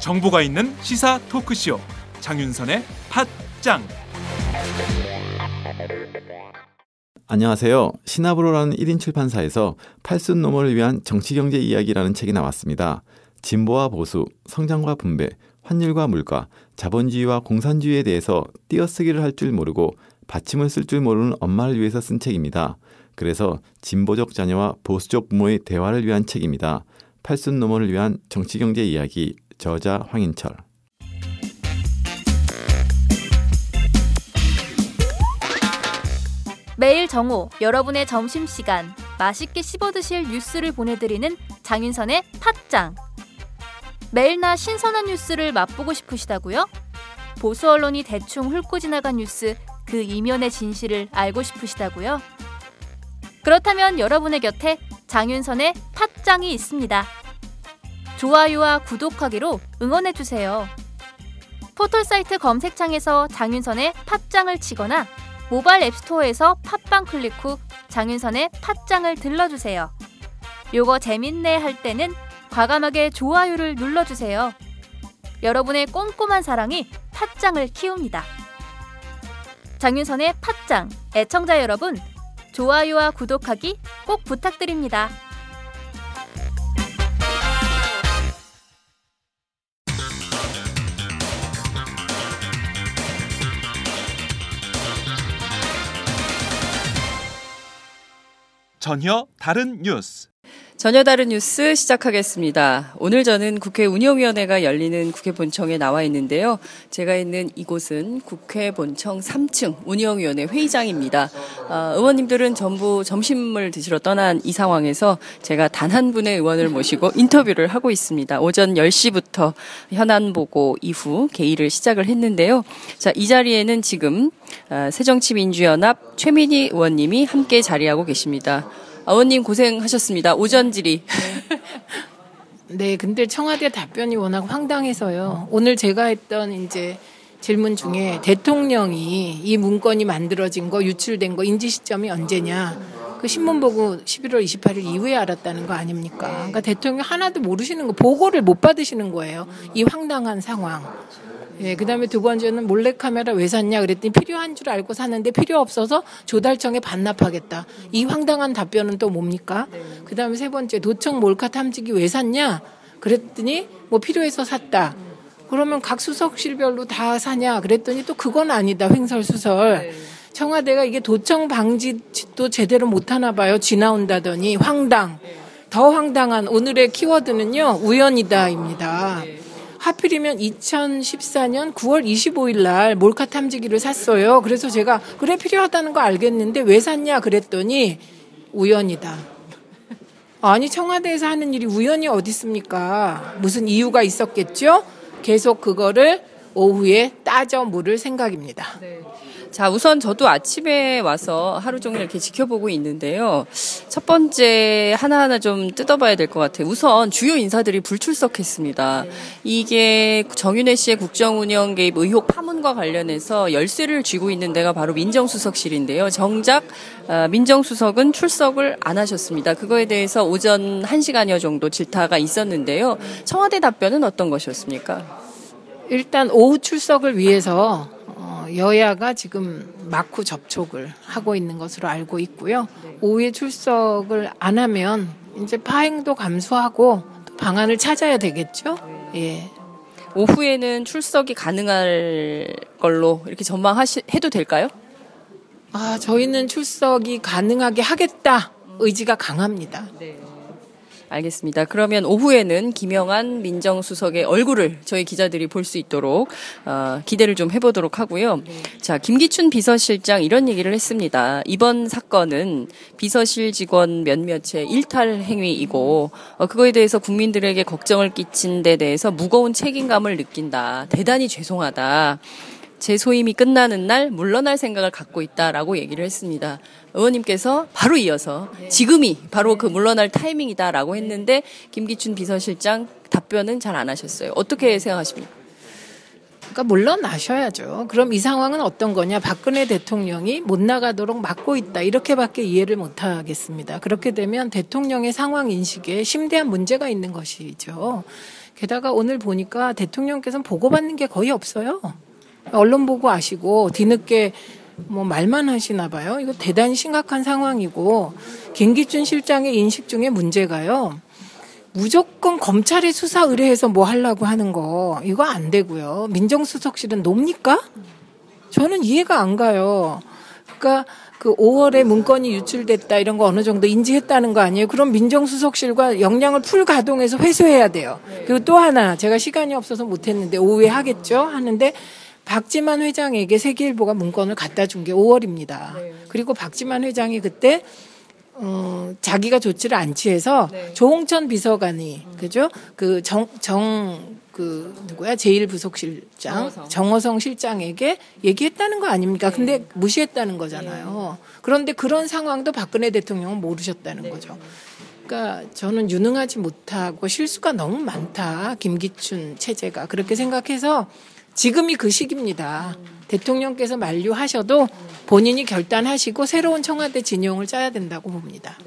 정보가 있는 시사 토크쇼 장윤선의 팟짱 안녕하세요. 시나브로라는 1인 출판사에서 팔순 노모를 위한 정치경제 이야기라는 책이 나왔습니다. 진보와 보수, 성장과 분배, 환율과 물가, 자본주의와 공산주의에 대해서 띄어쓰기를 할 줄 모르고 받침을 쓸 줄 모르는 엄마를 위해서 쓴 책입니다. 그래서 진보적 자녀와 보수적 부모의 대화를 위한 책입니다. 팔순 노모를 위한 정치경제 이야기 저자 황인철 매일 정오 여러분의 점심시간 맛있게 씹어드실 뉴스를 보내드리는 장윤선의 팟짱 매일나 신선한 뉴스를 맛보고 싶으시다고요? 보수 언론이 대충 훑고 지나간 뉴스 그 이면의 진실을 알고 싶으시다고요? 그렇다면 여러분의 곁에 장윤선의 팟짱이 있습니다. 좋아요와 구독하기로 응원해주세요. 포털사이트 검색창에서 장윤선의 팟짱을 치거나 모바일 앱스토어에서 팟빵 클릭 후 장윤선의 팟짱을 들러주세요. 요거 재밌네 할 때는 과감하게 좋아요를 눌러주세요. 여러분의 꼼꼼한 사랑이 팟짱을 키웁니다. 장윤선의 팟짱 애청자 여러분 좋아요와 구독하기 꼭 부탁드립니다. 전혀 다른 뉴스 전혀 다른 뉴스 시작하겠습니다. 오늘 저는 국회 운영위원회가 열리는 국회 본청에 나와 있는데요. 제가 있는 이곳은 국회 본청 3층 운영위원회 회의장입니다. 어, 의원님들은 전부 점심을 드시러 떠난 이 상황에서 제가 단 한 분의 의원을 모시고 인터뷰를 하고 있습니다. 오전 10시부터 현안 보고 이후 개의를 시작을 했는데요. 자, 이 자리에는 지금 어, 새정치민주연합 최민희 의원님이 함께 자리하고 계십니다. 아원님 고생하셨습니다. 오전 질의. 네, 근데 청와대 답변이 워낙 황당해서요. 오늘 제가 했던 이제 질문 중에 대통령이 이 문건이 만들어진 거, 유출된 거 인지 시점이 언제냐. 그 신문 보고 11월 28일 이후에 알았다는 거 아닙니까? 그러니까 대통령 하나도 모르시는 거, 보고를 못 받으시는 거예요. 이 황당한 상황. 예, 그 다음에 두 번째는 몰래 카메라 왜 샀냐 그랬더니 필요한 줄 알고 샀는데 필요 없어서 조달청에 반납하겠다. 이 황당한 답변은 또 뭡니까? 그 다음에 세 번째 도청 몰카 탐지기 왜 샀냐? 그랬더니 뭐 필요해서 샀다. 그러면 각 수석실별로 다 사냐? 그랬더니 또 그건 아니다. 횡설수설. 청와대가 이게 도청 방지도 제대로 못 하나 봐요. 쥐 나온다더니 황당. 더 황당한 오늘의 키워드는요. 우연이다입니다. 하필이면 2014년 9월 25일 날 몰카 탐지기를 샀어요. 그래서 제가 그래 필요하다는 거 알겠는데 왜 샀냐 그랬더니 우연이다. 아니 청와대에서 하는 일이 우연이 어디 있습니까? 무슨 이유가 있었겠죠? 계속 그거를 오후에 따져 물을 생각입니다. 네. 자, 우선 저도 아침에 와서 하루 종일 이렇게 지켜보고 있는데요. 첫 번째 하나하나 좀 뜯어봐야 될 것 같아요. 우선 주요 인사들이 불출석했습니다. 이게 정윤혜 씨의 국정운영 개입 의혹 파문과 관련해서 열쇠를 쥐고 있는 데가 바로 민정수석실인데요. 정작 어, 민정수석은 출석을 안 하셨습니다. 그거에 대해서 오전 1시간여 정도 질타가 있었는데요. 청와대 답변은 어떤 것이었습니까? 일단 오후 출석을 위해서 어, 여야가 지금 마쿠 접촉을 하고 있는 것으로 알고 있고요. 오후에 출석을 안 하면 이제 파행도 감소하고 또 방안을 찾아야 되겠죠. 예. 오후에는 출석이 가능할 걸로 이렇게 전망해도 될까요? 아, 저희는 출석이 가능하게 하겠다 의지가 강합니다. 알겠습니다. 그러면 오후에는 김영한 민정수석의 얼굴을 저희 기자들이 볼 수 있도록 어, 기대를 좀 해보도록 하고요. 자, 김기춘 비서실장 이런 얘기를 했습니다. 이번 사건은 비서실 직원 몇몇의 일탈 행위이고 어, 그거에 대해서 국민들에게 걱정을 끼친 데 대해서 무거운 책임감을 느낀다. 대단히 죄송하다. 제 소임이 끝나는 날 물러날 생각을 갖고 있다라고 얘기를 했습니다. 의원님께서 바로 이어서 지금이 바로 그 물러날 타이밍이다라고 했는데 김기춘 비서실장 답변은 잘 안 하셨어요. 어떻게 생각하십니까? 그러니까 물러나셔야죠. 그럼 이 상황은 어떤 거냐? 박근혜 대통령이 못 나가도록 막고 있다. 이렇게밖에 이해를 못 하겠습니다. 그렇게 되면 대통령의 상황 인식에 심대한 문제가 있는 것이죠. 게다가 오늘 보니까 대통령께서는 보고받는 게 거의 없어요. 언론 보고 아시고 뒤늦게 뭐 말만 하시나 봐요. 이거 대단히 심각한 상황이고 김기춘 실장의 인식 중에 문제가요. 무조건 검찰에 수사 의뢰해서 뭐 하려고 하는 거 이거 안 되고요. 민정수석실은 놉니까? 저는 이해가 안 가요. 그러니까 그 5월에 문건이 유출됐다 이런 거 어느 정도 인지했다는 거 아니에요? 그럼 민정수석실과 역량을 풀 가동해서 회수해야 돼요. 그리고 또 하나 제가 시간이 없어서 못했는데 오후에 하겠죠 하는데 박지만 회장에게 세계일보가 문건을 갖다 준 게 5월입니다. 그리고 박지만 회장이 그때 어, 자기가 조치를 안 취해서 네. 조홍천 비서관이 그죠? 그 정 정 그 누구야 제일 부속실장 정호성. 정호성 실장에게 얘기했다는 거 아닙니까? 근데 무시했다는 거잖아요. 그런데 그런 상황도 박근혜 대통령은 모르셨다는 거죠. 그러니까 저는 유능하지 못하고 실수가 너무 많다. 김기춘 체제가 그렇게 생각해서 지금이 그 시기입니다. 대통령께서 만류하셔도 본인이 결단하시고 새로운 청와대 진영을 짜야 된다고 봅니다.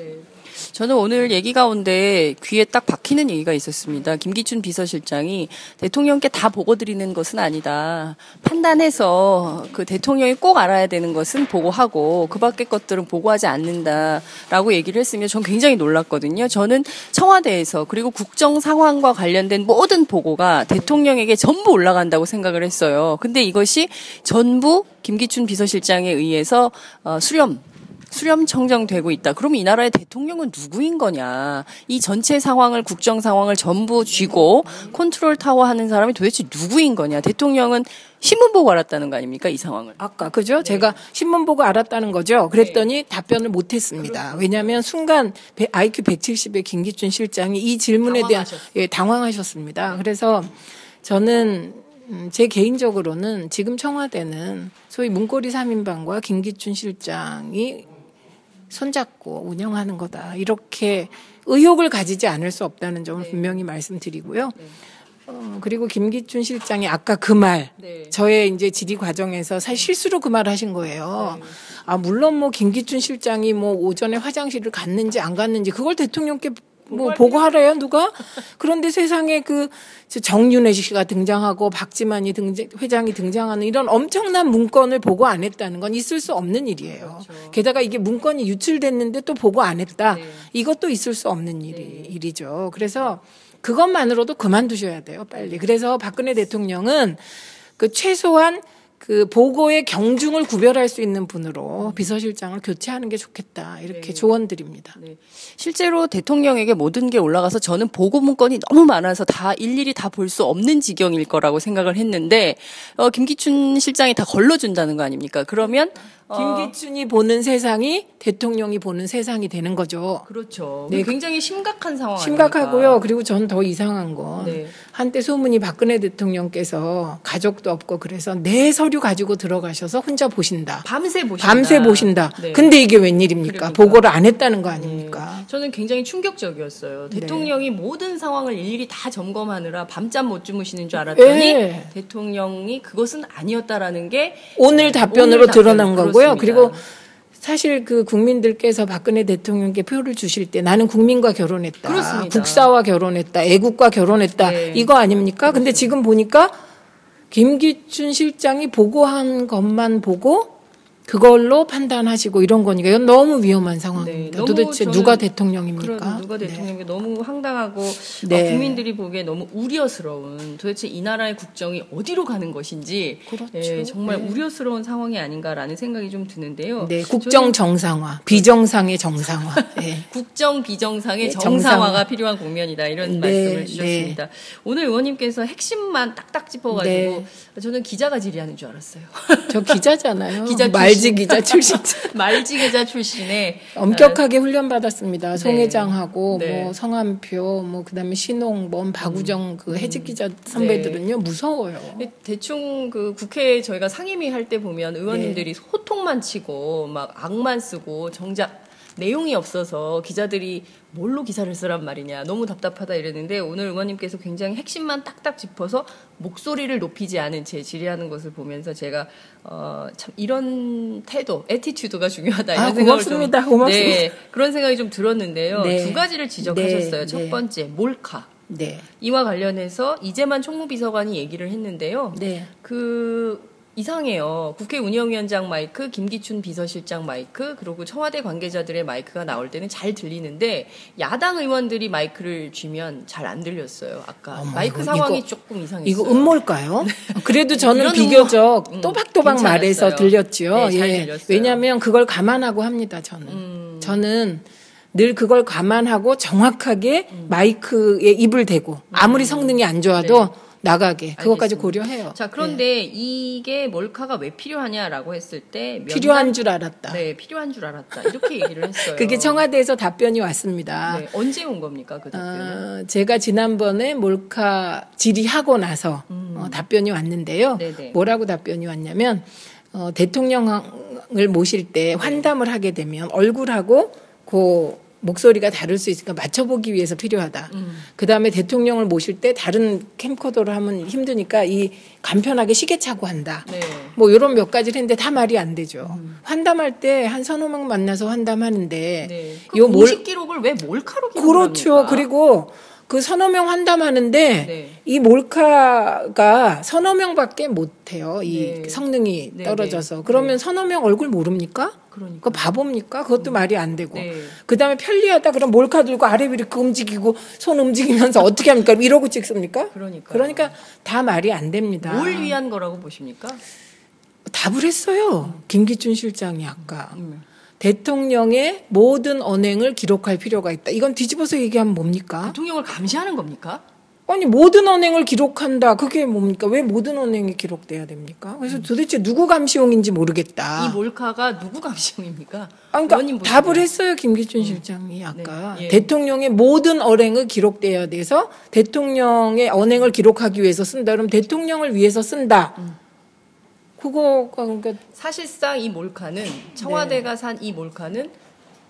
저는 오늘 얘기 가운데 귀에 딱 박히는 얘기가 있었습니다. 김기춘 비서실장이 대통령께 다 보고 드리는 것은 아니다. 판단해서 그 대통령이 꼭 알아야 되는 것은 보고하고 그 밖의 것들은 보고하지 않는다라고 얘기를 했으면 전 굉장히 놀랐거든요. 저는 청와대에서 그리고 국정 상황과 관련된 모든 보고가 대통령에게 전부 올라간다고 생각을 했어요. 근데 이것이 전부 김기춘 비서실장에 의해서 어, 수렴 수렴 청정되고 있다. 그럼 이 나라의 대통령은 누구인 거냐? 이 전체 상황을 국정 상황을 전부 쥐고 컨트롤 타워 하는 사람이 도대체 누구인 거냐? 대통령은 신문 보고 알았다는 거 아닙니까? 이 상황을. 아까 그죠? 제가 신문 보고 알았다는 거죠. 그랬더니 답변을 못했습니다. 왜냐하면 순간 배- IQ 170의 김기춘 실장이 이 질문에 대한 예, 당황하셨습니다. 그래서 저는 음, 제 개인적으로는 지금 청와대는 소위 문고리 3인방과 김기춘 실장이 손잡고 운영하는 거다. 이렇게 의혹을 가지지 않을 수 없다는 점을 분명히 말씀드리고요. 어, 그리고 김기춘 실장이 아까 그 말, 네. 저의 이제 질의 과정에서 사실 실수로 그 말을 하신 거예요. 아, 물론 뭐 김기춘 실장이 뭐 오전에 화장실을 갔는지 안 갔는지 그걸 대통령께 뭐 보고하래요, 누가? 그런데 세상에 그 정윤회 씨가 등장하고 박지만이 등장, 회장이 등장하는 이런 엄청난 문건을 보고 안 했다는 건 있을 수 없는 일이에요. 게다가 이게 문건이 유출됐는데 또 보고 안 했다. 이것도 있을 수 없는 일이, 일이죠. 그래서 그것만으로도 그만두셔야 돼요, 빨리. 그래서 박근혜 대통령은 그 최소한 그 보고의 경중을 구별할 수 있는 분으로 비서실장을 교체하는 게 좋겠다. 이렇게 조언드립니다. 네. 실제로 대통령에게 모든 게 올라가서 저는 보고 문건이 너무 많아서 다 일일이 다 볼 수 없는 지경일 거라고 생각을 했는데 어, 김기춘 실장이 다 걸러준다는 거 아닙니까? 그러면 어, 김기춘이 보는 세상이 대통령이 보는 세상이 되는 거죠. 그렇죠. 네. 굉장히 심각한 상황 심각하고요. 아닙니까? 그리고 전 더 이상한 건 네. 한때 소문이 박근혜 대통령께서 가족도 없고 그래서 내 서류 가지고 들어가셔서 혼자 보신다. 밤새 보신다. 밤새 보신다. 네. 근데 이게 웬일입니까? 그러니까. 보고를 안 했다는 거 아닙니까? 저는 굉장히 충격적이었어요. 네. 대통령이 모든 상황을 일일이 다 점검하느라 밤잠 못 주무시는 줄 알았더니 예. 대통령이 그것은 아니었다라는 게 오늘 답변으로 오늘 드러난 거고요. 그렇습니다. 그리고 사실 그 국민들께서 박근혜 대통령께 표를 주실 때 나는 국민과 결혼했다. 그렇습니다. 국사와 결혼했다. 애국과 결혼했다. 네. 이거 아닙니까? 근데 지금 보니까 김기춘 실장이 보고한 것만 보고 그걸로 판단하시고 이런 거니까 이건 너무 위험한 상황입니다. 네, 도대체 누가 대통령입니까? 누가 네. 대통령이 너무 황당하고 네. 어, 국민들이 보기에 너무 우려스러운 도대체 이 나라의 국정이 어디로 가는 것인지 그렇죠. 예, 정말 네. 우려스러운 상황이 아닌가라는 생각이 좀 드는데요. 네, 국정 정상화, 비정상의 정상화. 네. 국정 비정상의 네, 정상화가 정상화. 필요한 국면이다 이런 네, 말씀을 주셨습니다. 오늘 의원님께서 핵심만 딱딱 짚어가지고 네. 저는 기자가 질의하는 줄 알았어요. 저 기자잖아요. 기자 말지 출신. 기자 출신. 말지 기자 출신의 엄격하게 훈련 받았습니다. 송 회장하고 네. 뭐 성한표 뭐 그다음에 신홍범 박우정 그 해직 기자 선배들은요 무서워요. 네, 대충 그 국회 저희가 상임위 할 때 보면 의원님들이 네. 호통만 치고 막 악만 쓰고 정작 내용이 없어서 기자들이 뭘로 기사를 쓰란 말이냐 너무 답답하다 이랬는데 오늘 의원님께서 굉장히 핵심만 딱딱 짚어서 목소리를 높이지 않은 채 질의하는 것을 보면서 제가 어, 참 이런 태도, attitude가 중요하다 이런 아, 생각을 고맙습니다. 좀 고맙습니다. 네, 그런 생각이 좀 들었는데요. 네. 두 가지를 지적하셨어요. 네, 첫 네. 번째 몰카. 네. 이와 관련해서 이재만 총무비서관이 얘기를 했는데요. 네. 그 이상해요. 국회 운영위원장 마이크, 김기춘 비서실장 마이크, 그리고 청와대 관계자들의 마이크가 나올 때는 잘 들리는데 야당 의원들이 마이크를 쥐면 잘 안 들렸어요. 아까 어머, 마이크 이거- 상황이 이거- 조금 이상했어요. 이거 음모일까요? 그래도 저는 비교적 음모. 음, 또박또박 괜찮았어요. 말해서 들렸죠. 네, 잘 예. 들렸어요. 왜냐하면 그걸 감안하고 합니다. 저는 음. 저는 늘 그걸 감안하고 정확하게 음. 마이크에 입을 대고 아무리 성능이 안 좋아도 나가게 그것까지 알겠습니다. 고려해요. 자, 그런데 이게 몰카가 왜 필요하냐라고 했을 때 예. 필요한 면담- 줄 알았다. 네, 필요한 줄 알았다. 이렇게 얘기를 했어요. 그게 청와대에서 답변이 왔습니다. 네, 언제 온 겁니까? 그 답변은? 어, 제가 지난번에 몰카 질의하고 나서 어, 답변이 왔는데요. 음. 네네. 뭐라고 답변이 왔냐면 어, 대통령을 모실 때 환담을 하게 되면 얼굴하고 그 목소리가 다를 수 있으니까 맞춰보기 위해서 필요하다. 음. 그 다음에 대통령을 모실 때 다른 캠코더로 하면 힘드니까 이 간편하게 시계 차고 한다. 네. 뭐 이런 몇 가지를 했는데 다 말이 안 되죠. 환담할 때 한 서너 명 만나서 환담하는데 네. 예. 요그 몰- 공식 기록을 왜 몰카로 기록을 그렇죠. 그리고 그 서너 명 환담하는데 네. 이 몰카가 서너 명밖에 못 해요. 이 네. 성능이 네, 떨어져서. 네. 그러면 서너 명 얼굴 모릅니까? 그러니까. 그 바보입니까? 그것도 말이 안 되고. 네. 그다음에 편리하다 그럼 몰카 들고 아래 위로 움직이고 손 움직이면서 어떻게 합니까? 이러고 찍습니까? 그러니까요. 그러니까 다 말이 안 됩니다. 뭘 위한 거라고 보십니까? 답을 했어요. 김기춘 실장이 아까. 음. 대통령의 모든 언행을 기록할 필요가 있다. 이건 뒤집어서 얘기하면 뭡니까? 대통령을 감시하는 겁니까? 아니 모든 언행을 기록한다. 그게 뭡니까? 왜 모든 언행이 기록돼야 됩니까? 그래서 도대체 누구 감시용인지 모르겠다. 이 몰카가 누구 감시용입니까? 아, 그러니까. 답을 했어요 김기춘 실장이 아까 네, 예. 대통령의 모든 언행을 기록돼야 돼서 대통령의 언행을 기록하기 위해서 쓴다. 그럼 대통령을 위해서 쓴다. 음. 그거가 그러니까 사실상 이 몰카는 청와대가 산이 몰카는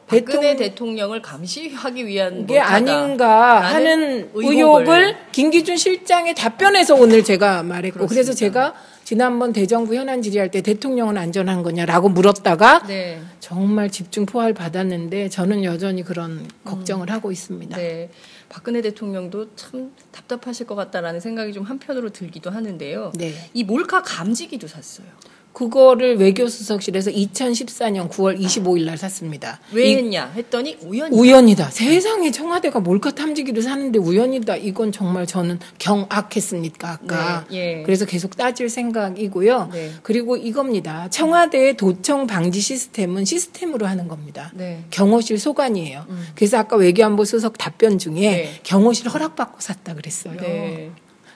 대통령- 박근혜 대통령 을 감시하기 위한 이게 아닌가 하는 의혹을 김기춘 실장의 답변에서 오늘 제가 말했고 그래서 그렇습니다. 제가 지난번 대정부 현안 질의할 때 대통령은 안전한 거냐라고 물었다가 네. 정말 집중 포화를 받았는데 저는 여전히 그런 걱정을 하고 있습니다. 네. 박근혜 대통령도 참 답답하실 것 같다라는 생각이 좀 한편으로 들기도 하는데요. 네. 이 몰카 감지기도 샀어요. 그거를 외교수석실에서 2014년 9월 25일 날 샀습니다. 왜 이- 했냐 했더니 우연히 우연이다. 세상에 청와대가 몰카 탐지기를 사는데 우연이다. 이건 정말 저는 경악했습니까 아까. 네, 예. 그래서 계속 따질 생각이고요. 네. 그리고 이겁니다. 청와대의 도청 방지 시스템은 시스템으로 하는 겁니다. 네. 경호실 소관이에요. 그래서 아까 외교안보 수석 답변 중에 네. 경호실 허락받고 샀다 그랬어요.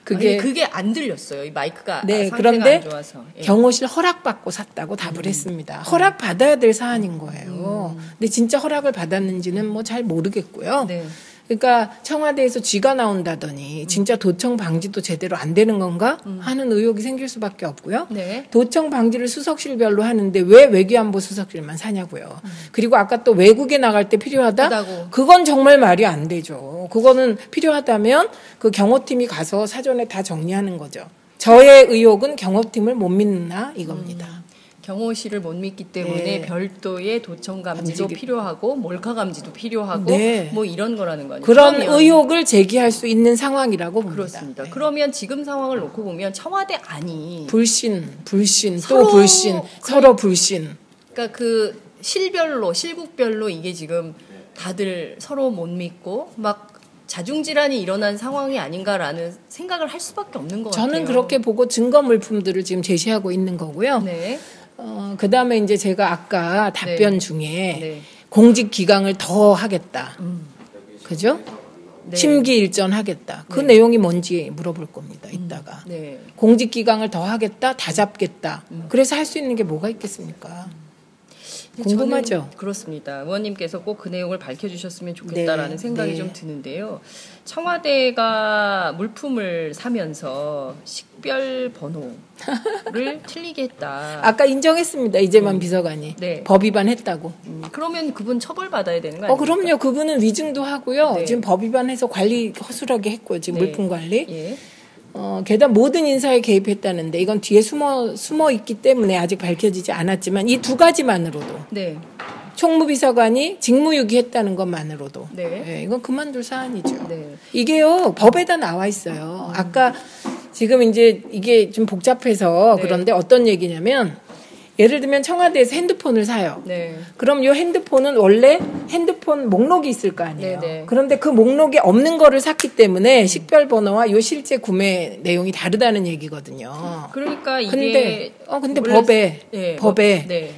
네. 그게 아니, 그게 안 들렸어요. 이 마이크가 네, 그런데. 예. 경호실 허락받고 샀다고 답을 했습니다. 허락 받아야 될 사안인 거예요. 근데 진짜 허락을 받았는지는 뭐 잘 모르겠고요. 네. 그러니까 청와대에서 쥐가 나온다더니 진짜 도청 방지도 제대로 안 되는 건가 하는 의혹이 생길 수밖에 없고요. 네. 도청 방지를 수석실별로 하는데 왜 외교안보 수석실만 사냐고요. 그리고 아까 또 외국에 나갈 때 필요하다? 하다고. 그건 정말 말이 안 되죠. 그거는 필요하다면 그 경호팀이 가서 사전에 다 정리하는 거죠. 저의 의혹은 경호팀을 못 믿나 이겁니다. 경호실을 못 믿기 때문에 네. 별도의 도청 감지도 필요하고 몰카 감지도 필요하고 네. 뭐 이런 거라는 거아니에요 그런 의혹을 제기할 수 있는 상황이라고 봅니다. 그렇습니다. 네. 그러면 지금 상황을 놓고 보면 청와대 안이 불신, 불신, 서로 또 불신, 서로 불신. 그러니까 그 실별로 실국별로 이게 지금 다들 서로 못 믿고 막 자중질환이 일어난 상황이 아닌가라는 생각을 할 수밖에 없는 것 같아요. 저는 그렇게 보고 증거 물품들을 지금 제시하고 있는 거고요. 네. 어, 그 다음에 이제 제가 아까 답변 네. 중에 네. 공직 기강을 더 하겠다. 그죠? 네. 심기 일전 하겠다. 그 내용이 뭔지 물어볼 겁니다. 이따가. 네. 공직 기강을 더 하겠다. 다 잡겠다. 음. 그래서 할 수 있는 게 뭐가 있겠습니까? 궁금하죠? 저는 그렇습니다. 의원님께서 꼭 그 내용을 밝혀주셨으면 좋겠다라는 네, 생각이 네. 좀 드는데요. 청와대가 물품을 사면서 식별 번호를 틀리게 했다. 아까 인정했습니다. 이재만 비서관이 네. 법 위반했다고. 음, 그러면 그분 처벌 받아야 되는 거 어? 그럼요. 그분은 위증도 하고요. 네. 지금 법 위반해서 관리 허술하게 했고요. 지금 네. 물품 관리. 예. 어, 게다가 모든 인사에 개입했다는데 이건 뒤에 숨어 숨어 있기 때문에 아직 밝혀지지 않았지만 이 두 가지만으로도 네. 총무비서관이 직무유기했다는 것만으로도 네. 예, 이건 그만둘 사안이죠. 네. 이게요 법에다 나와 있어요. 아까 지금 이제 이게 좀 복잡해서 네. 그런데 어떤 얘기냐면 예를 들면 청와대에서 핸드폰을 사요. 네. 그럼 이 핸드폰은 원래 핸드폰 목록이 있을 거 아니에요. 네네. 그런데 그 목록에 없는 거를 샀기 때문에 식별 번호와 요 실제 구매 내용이 다르다는 얘기거든요. 그러니까 이게 근데 어 근데 법에 예, 법에 법- 네.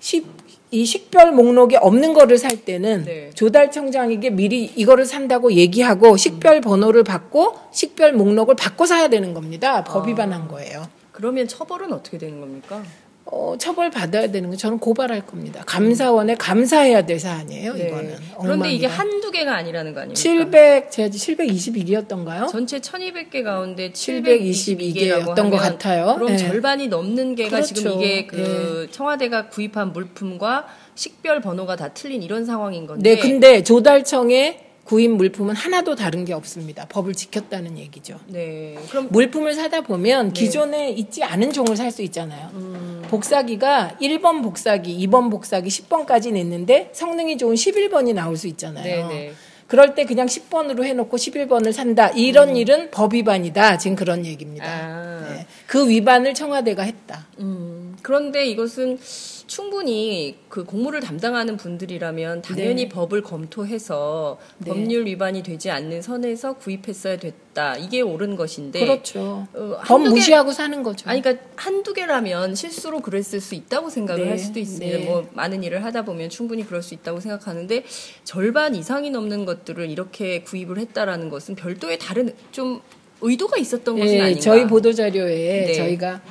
식, 이 식별 목록에 없는 거를 살 때는 네. 조달청장에게 미리 이거를 산다고 얘기하고 식별 번호를 받고 식별 목록을 받고 사야 되는 겁니다. 법 아. 위반한 거예요. 그러면 처벌은 어떻게 되는 겁니까? 어, 처벌 받아야 되는 거 저는 고발할 겁니다. 감사원에 감사해야 될 사안이에요. 네. 이거는. 그런데 이게. 한두 개가 아니라는 거 아닙니까? 700 제가 721이었던가요? 전체 1200개 가운데 722 722개라고 였던 것 같아요. 그럼 네. 절반이 넘는 개가 그렇죠. 지금 이게 그 청와대가 구입한 물품과 식별 번호가 다 틀린 이런 상황인 건데. 네, 근데 조달청의 구입 물품은 하나도 다른 게 없습니다. 법을 지켰다는 얘기죠. 네. 그럼 물품을 사다 보면 네. 기존에 있지 않은 종을 살 수 있잖아요. 음. 복사기가 1번 복사기, 2번 복사기, 10번까지는 있는데 성능이 좋은 11번이 나올 수 있잖아요. 네, 네. 그럴 때 그냥 10번으로 해놓고 11번을 산다. 이런 일은 법 위반이다. 지금 그런 얘기입니다. 음. 아. 네. 그 위반을 청와대가 했다. 음, 그런데 이것은 충분히 그 공무를 담당하는 분들이라면 당연히 네. 법을 검토해서 네. 법률 위반이 되지 않는 선에서 구입했어야 됐다. 이게 옳은 것인데. 그렇죠. 어, 법 무시하고 사는 거죠. 아니, 그러니까 한두 개라면 실수로 그랬을 수 있다고 생각을 네, 할 수도 있습니다. 네. 뭐 많은 일을 하다 보면 충분히 그럴 수 있다고 생각하는데 절반 이상이 넘는 것들을 이렇게 구입을 했다라는 것은 별도의 다른 좀 의도가 있었던 것은 예, 아닌가. 저희 보도 자료에 네. 저희가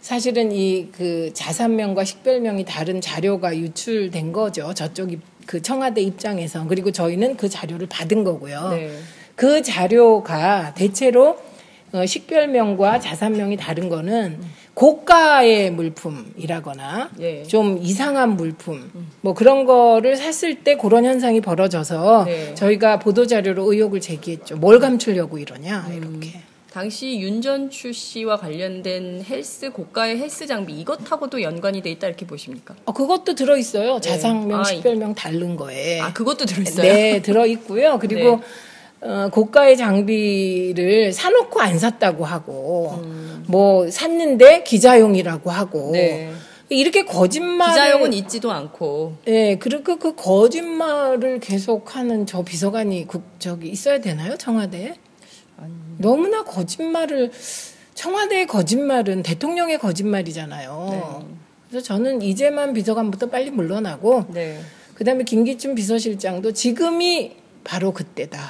사실은 이 그 자산명과 식별명이 다른 자료가 유출된 거죠. 저쪽이 그 청와대 입장에서 그리고 저희는 그 자료를 받은 거고요. 네. 그 자료가 대체로 어, 식별명과 자산명이 다른 거는 고가의 물품이라거나 네. 좀 이상한 물품 뭐 그런 거를 샀을 때 그런 현상이 벌어져서 네. 저희가 보도 자료로 의혹을 제기했죠. 뭘 감추려고 이러냐 이렇게. 당시 윤전추 씨와 관련된 헬스 고가의 헬스 장비 이것하고도 연관이 돼 있다 이렇게 보십니까? 어, 그것도 들어 있어요. 자상명, 아, 식별명 다른 거에. 아 그것도 들어 있어요. 네, 들어 있고요. 그리고 어, 고가의 장비를 사놓고 안 샀다고 하고, 뭐 샀는데 기자용이라고 하고, 네. 이렇게 거짓말. 기자용은 있지도 않고. 네, 그리고 그 거짓말을 계속하는 저 비서관이 국 저기 있어야 되나요 청와대에? 너무나 거짓말을 청와대의 거짓말은 대통령의 거짓말이잖아요. 그래서 저는 이재만 비서관부터 빨리 물러나고 네. 그다음에 김기춘 비서실장도 지금이 바로 그때다.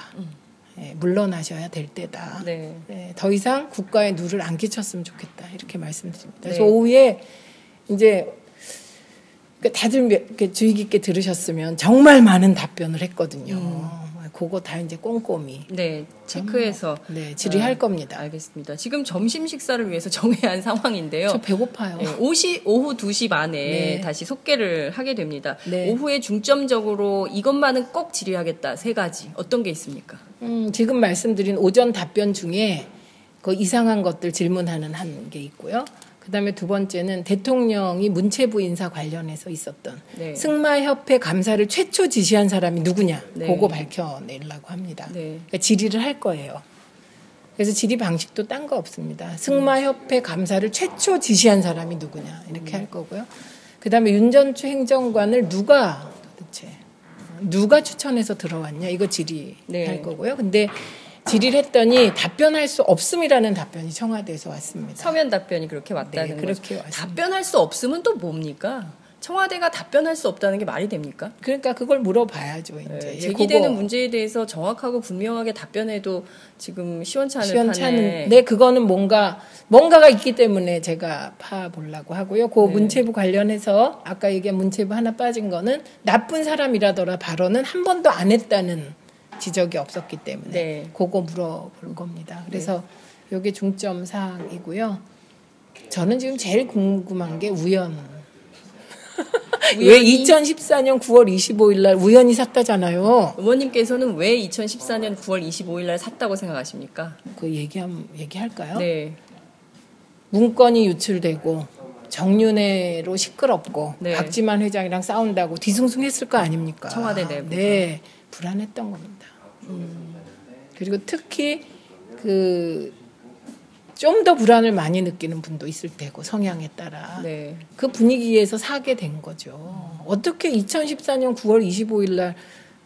예, 물러나셔야 될 때다. 네. 네, 더 이상 국가에 누를 안 끼쳤으면 좋겠다. 이렇게 말씀드립니다. 그래서 네. 오후에 이제 그 다들 주의 깊게 들으셨으면 정말 많은 답변을 했거든요. 음. 그거 다 이제 꼼꼼히 네. 체크해서 네, 질의할 아, 겁니다. 알겠습니다. 지금 점심 식사를 위해서 정해야 한 상황인데요. 저 배고파요. 네, 오시, 오후 2시 반에 네. 다시 속개를 하게 됩니다. 네. 오후에 중점적으로 이것만은 꼭 질의하겠다. 세 가지. 어떤 게 있습니까? 음, 지금 말씀드린 오전 답변 중에 그 이상한 것들 질문하는 한 게 있고요. 그다음에 두 번째는 대통령이 문체부 인사 관련해서 있었던 네. 승마협회 감사를 최초 지시한 사람이 누구냐 네. 그거 밝혀내려고 합니다. 네. 그러니까 질의를 할 거예요. 그래서 질의 방식도 딴 거 없습니다. 승마협회 감사를 최초 지시한 사람이 누구냐 이렇게 할 거고요. 그다음에 윤전추 행정관을 누가 도대체 누가 추천해서 들어왔냐 이거 질의할 네. 거고요. 근데 질의를 했더니 답변할 수 없음이라는 답변이 청와대에서 왔습니다. 서면 답변이 그렇게 왔다는 네, 거죠. 그렇게 왔습니다. 답변할 수 없으면 또 뭡니까? 청와대가 답변할 수 없다는 게 말이 됩니까? 그러니까 그걸 물어봐야죠. 이제 네, 예, 제기되는 문제에 대해서 정확하고 분명하게 답변해도 지금 시원찮은. 판에 네, 그거는 뭔가 뭔가가 있기 때문에 제가 파 보려고 하고요. 그 네. 문체부 관련해서 아까 얘기한 문체부 하나 빠진 거는 나쁜 사람이라더라 발언은 한 번도 안 했다는 지적이 없었기 때문에 네. 그거 물어볼 겁니다. 그래서 이게 중점 사항이고요. 저는 지금 제일 궁금한 게 우연. 왜 우연히? 2014년 9월 25일 날 우연히 샀다잖아요. 의원님께서는 왜 2014년 9월 25일 날 샀다고 생각하십니까? 그 얘기함 얘기할까요? 네. 문건이 유출되고 정윤회로 시끄럽고 네. 박지만 회장이랑 싸운다고 뒤숭숭했을 거 아닙니까? 청와대 내부에서. 네, 불안했던 겁니다. 그리고 특히 그 좀 더 불안을 많이 느끼는 분도 있을 테고 성향에 따라 네. 그 분위기에서 사게 된 거죠. 어떻게 2014년 9월 25일 날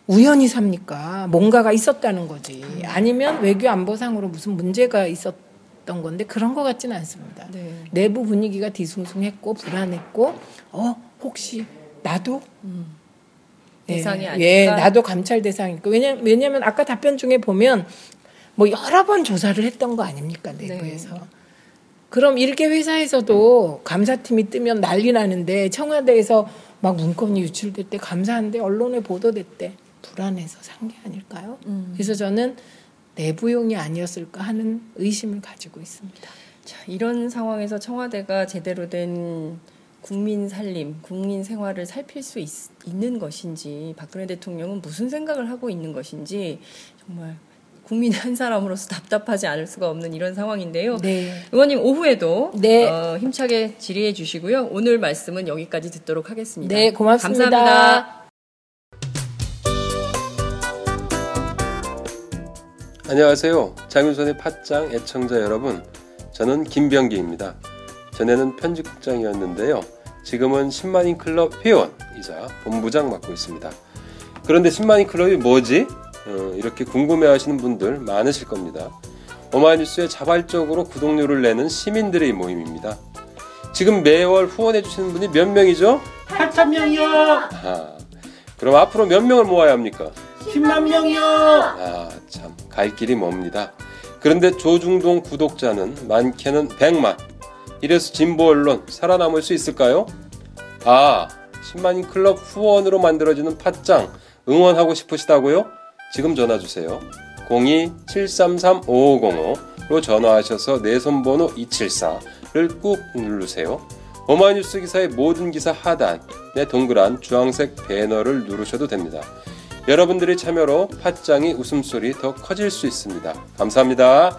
우연히 삽니까? 뭔가가 있었다는 거지. 아니면 외교 안보상으로 무슨 문제가 있었던 건데 그런 것 같지는 않습니다. 네. 내부 분위기가 뒤숭숭했고 불안했고 어 혹시 나도 예, 대상이 아닐까? 예, 나도 감찰 대상이니까 왜냐 왜냐면 아까 답변 중에 보면 뭐 여러 번 조사를 했던 거 아닙니까 내부에서. 그럼 일개 회사에서도 감사팀이 뜨면 난리 나는데 청와대에서 막 문건이 유출될 때 감사한데 언론에 보도됐대 불안해서 산 게 아닐까요? 음. 그래서 저는 내부용이 아니었을까 하는 의심을 가지고 있습니다. 자, 이런 상황에서 청와대가 제대로 된 국민 살림, 국민 생활을 살필 수 있, 는 것인지 박근혜 대통령은 무슨 생각을 하고 있는 것인지 정말 국민 한 사람으로서 답답하지 않을 수가 없는 이런 상황인데요. 네. 의원님 오후에도 네. 어, 힘차게 질의해 주시고요. 오늘 말씀은 여기까지 듣도록 하겠습니다. 네, 고맙습니다. 감사합니다. 안녕하세요. 장윤선의 팟짱 애청자 여러분. 저는 김병기입니다. 전에는 편집국장이었는데요. 지금은 10만인 클럽 회원이자 본부장 맡고 있습니다. 그런데 10만인 클럽이 뭐지? 어, 이렇게 궁금해 하시는 분들 많으실 겁니다. 오마이뉴스에 자발적으로 구독료를 내는 시민들의 모임입니다. 지금 매월 후원해 주시는 분이 몇 명이죠? 8천 명이요. 아, 그럼 앞으로 몇 명을 모아야 합니까? 10만 명이요. 아, 참, 갈 길이 멉니다. 그런데 조중동 구독자는 많게는 100만. 이래서 진보 언론 살아남을 수 있을까요? 아, 10만인 클럽 후원으로 만들어지는 팟짱 응원하고 싶으시다고요? 지금 전화 주세요. 02-733-5505로 전화하셔서 내 손번호 274를 꾹 누르세요. 오마이뉴스 기사의 모든 기사 하단에 동그란 주황색 배너를 누르셔도 됩니다. 여러분들의 참여로 팟짱이 웃음소리 더 커질 수 있습니다. 감사합니다.